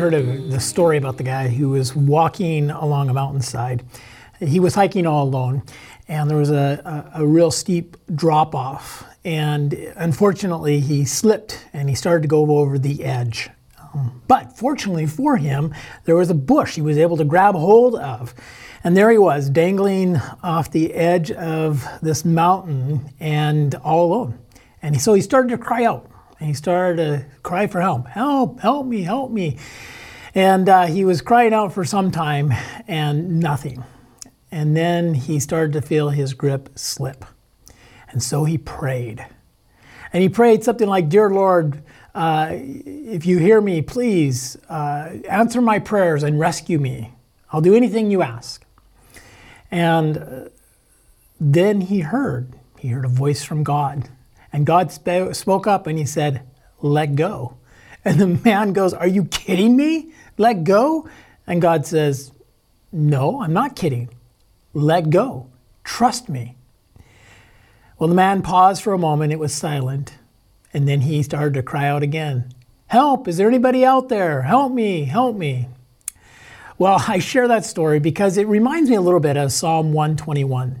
heard of the story about the guy who was walking along a mountainside. He was hiking all alone, and there was a, a, a real steep drop off. And unfortunately, he slipped and he started to go over the edge. Um, but fortunately for him, there was a bush he was able to grab hold of. And there he was, dangling off the edge of this mountain and all alone. And so he started to cry out and he started to cry for help help, help me, help me. And uh, he was crying out for some time and nothing. And then he started to feel his grip slip. And so he prayed. And he prayed something like, Dear Lord, uh, if you hear me, please uh, answer my prayers and rescue me. I'll do anything you ask. And uh, then he heard, he heard a voice from God. And God sp- spoke up and he said, Let go. And the man goes, Are you kidding me? Let go? And God says, No, I'm not kidding. Let go. Trust me. Well, the man paused for a moment. It was silent. And then he started to cry out again Help! Is there anybody out there? Help me! Help me! Well, I share that story because it reminds me a little bit of Psalm 121.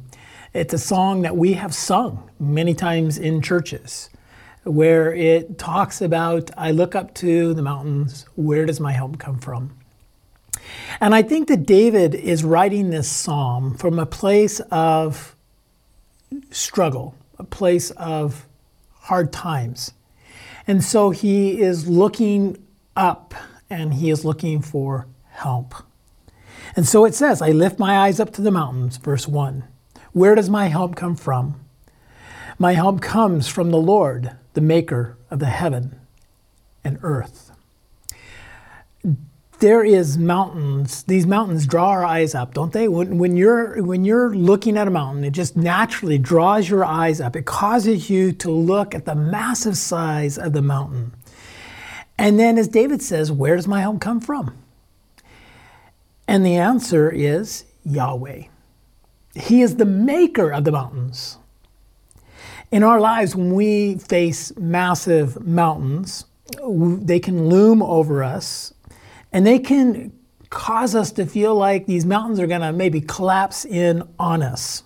It's a song that we have sung many times in churches where it talks about, I look up to the mountains, where does my help come from? And I think that David is writing this psalm from a place of struggle, a place of hard times. And so he is looking up and he is looking for help. And so it says, I lift my eyes up to the mountains, verse 1. Where does my help come from? My help comes from the Lord, the maker of the heaven and earth. There is mountains. These mountains draw our eyes up, don't they? When, when, you're, when you're looking at a mountain, it just naturally draws your eyes up. It causes you to look at the massive size of the mountain. And then, as David says, where does my help come from? And the answer is Yahweh. He is the maker of the mountains. In our lives, when we face massive mountains, they can loom over us and they can cause us to feel like these mountains are going to maybe collapse in on us.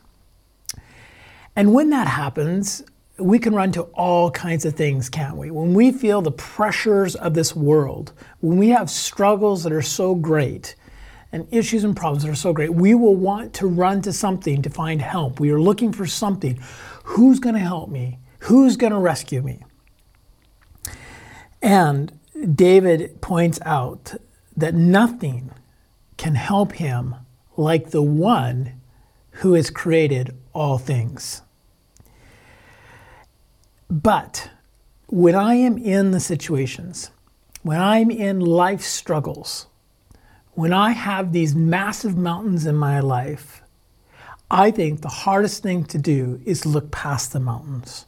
And when that happens, we can run to all kinds of things, can't we? When we feel the pressures of this world, when we have struggles that are so great, and issues and problems that are so great, we will want to run to something to find help. We are looking for something. Who's going to help me? Who's going to rescue me? And David points out that nothing can help him like the one who has created all things. But when I am in the situations, when I'm in life struggles, when I have these massive mountains in my life, I think the hardest thing to do is look past the mountains.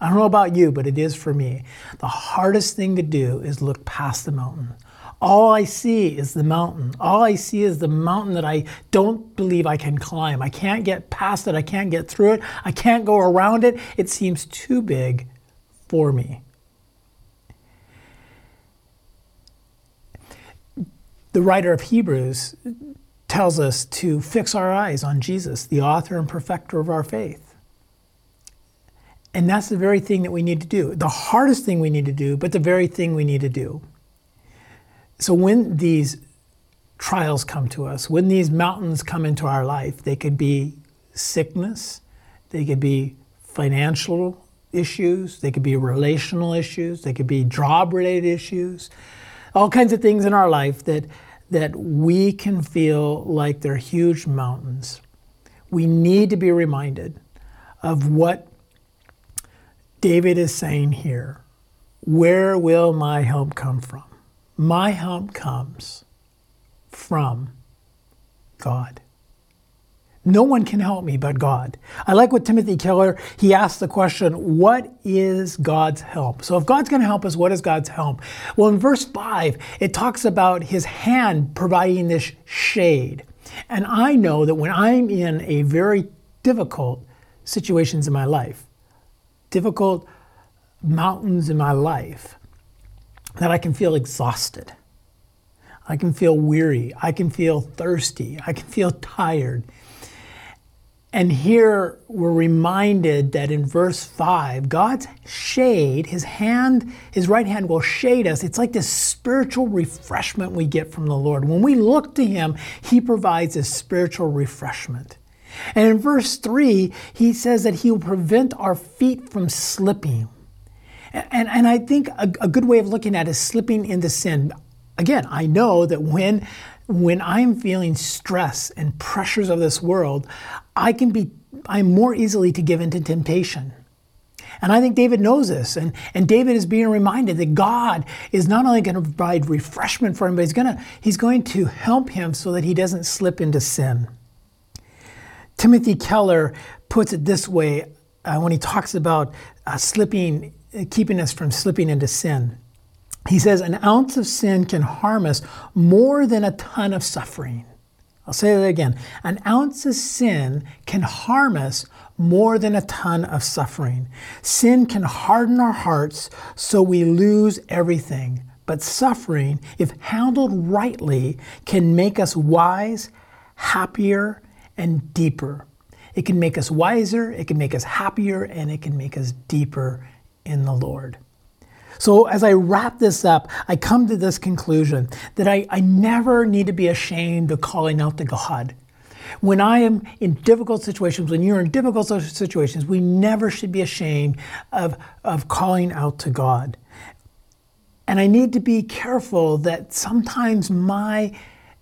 I don't know about you, but it is for me. The hardest thing to do is look past the mountain. All I see is the mountain. All I see is the mountain that I don't believe I can climb. I can't get past it. I can't get through it. I can't go around it. It seems too big for me. The writer of Hebrews tells us to fix our eyes on Jesus, the author and perfecter of our faith. And that's the very thing that we need to do. The hardest thing we need to do, but the very thing we need to do. So when these trials come to us, when these mountains come into our life, they could be sickness, they could be financial issues, they could be relational issues, they could be job related issues, all kinds of things in our life that that we can feel like they're huge mountains. We need to be reminded of what David is saying here. Where will my help come from? My help comes from God. No one can help me but God. I like what Timothy Keller, he asked the question, what is God's help? So if God's going to help us, what is God's help? Well, in verse 5, it talks about his hand providing this shade. And I know that when I'm in a very difficult situations in my life, difficult mountains in my life, that I can feel exhausted. I can feel weary. I can feel thirsty. I can feel tired. And here we're reminded that in verse 5, God's shade, his hand, his right hand will shade us. It's like this spiritual refreshment we get from the Lord. When we look to him, he provides a spiritual refreshment. And in verse 3, he says that he will prevent our feet from slipping. And, and I think a, a good way of looking at it is slipping into sin. Again, I know that when when I'm feeling stress and pressures of this world, I can be I'm more easily to give into temptation. And I think David knows this. And, and David is being reminded that God is not only going to provide refreshment for him, but he's, gonna, he's going to help him so that he doesn't slip into sin. Timothy Keller puts it this way uh, when he talks about uh, slipping, keeping us from slipping into sin. He says, An ounce of sin can harm us more than a ton of suffering. I'll say that again. An ounce of sin can harm us more than a ton of suffering. Sin can harden our hearts so we lose everything. But suffering, if handled rightly, can make us wise, happier, and deeper. It can make us wiser, it can make us happier, and it can make us deeper in the Lord. So, as I wrap this up, I come to this conclusion that I, I never need to be ashamed of calling out to God. When I am in difficult situations, when you're in difficult situations, we never should be ashamed of, of calling out to God. And I need to be careful that sometimes my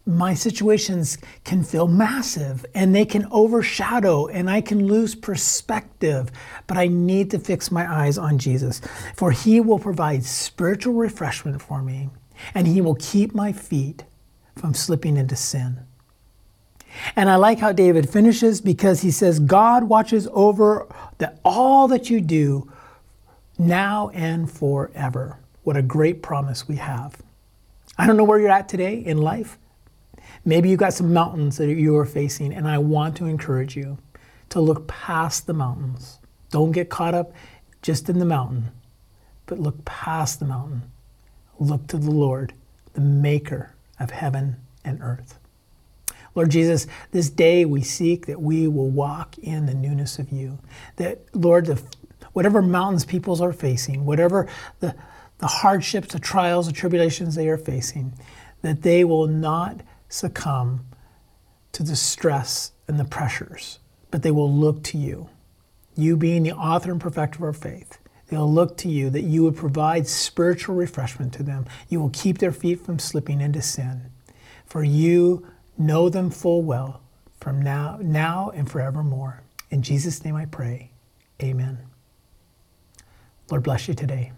my situations can feel massive and they can overshadow and I can lose perspective. But I need to fix my eyes on Jesus, for He will provide spiritual refreshment for me and He will keep my feet from slipping into sin. And I like how David finishes because he says, God watches over the, all that you do now and forever. What a great promise we have. I don't know where you're at today in life. Maybe you've got some mountains that you are facing, and I want to encourage you to look past the mountains. Don't get caught up just in the mountain, but look past the mountain. Look to the Lord, the maker of heaven and earth. Lord Jesus, this day we seek that we will walk in the newness of you. That, Lord, the, whatever mountains peoples are facing, whatever the, the hardships, the trials, the tribulations they are facing, that they will not succumb to the stress and the pressures, but they will look to you. You being the author and perfecter of our faith, they'll look to you that you would provide spiritual refreshment to them. You will keep their feet from slipping into sin. For you know them full well from now, now and forevermore. In Jesus' name I pray. Amen. Lord bless you today.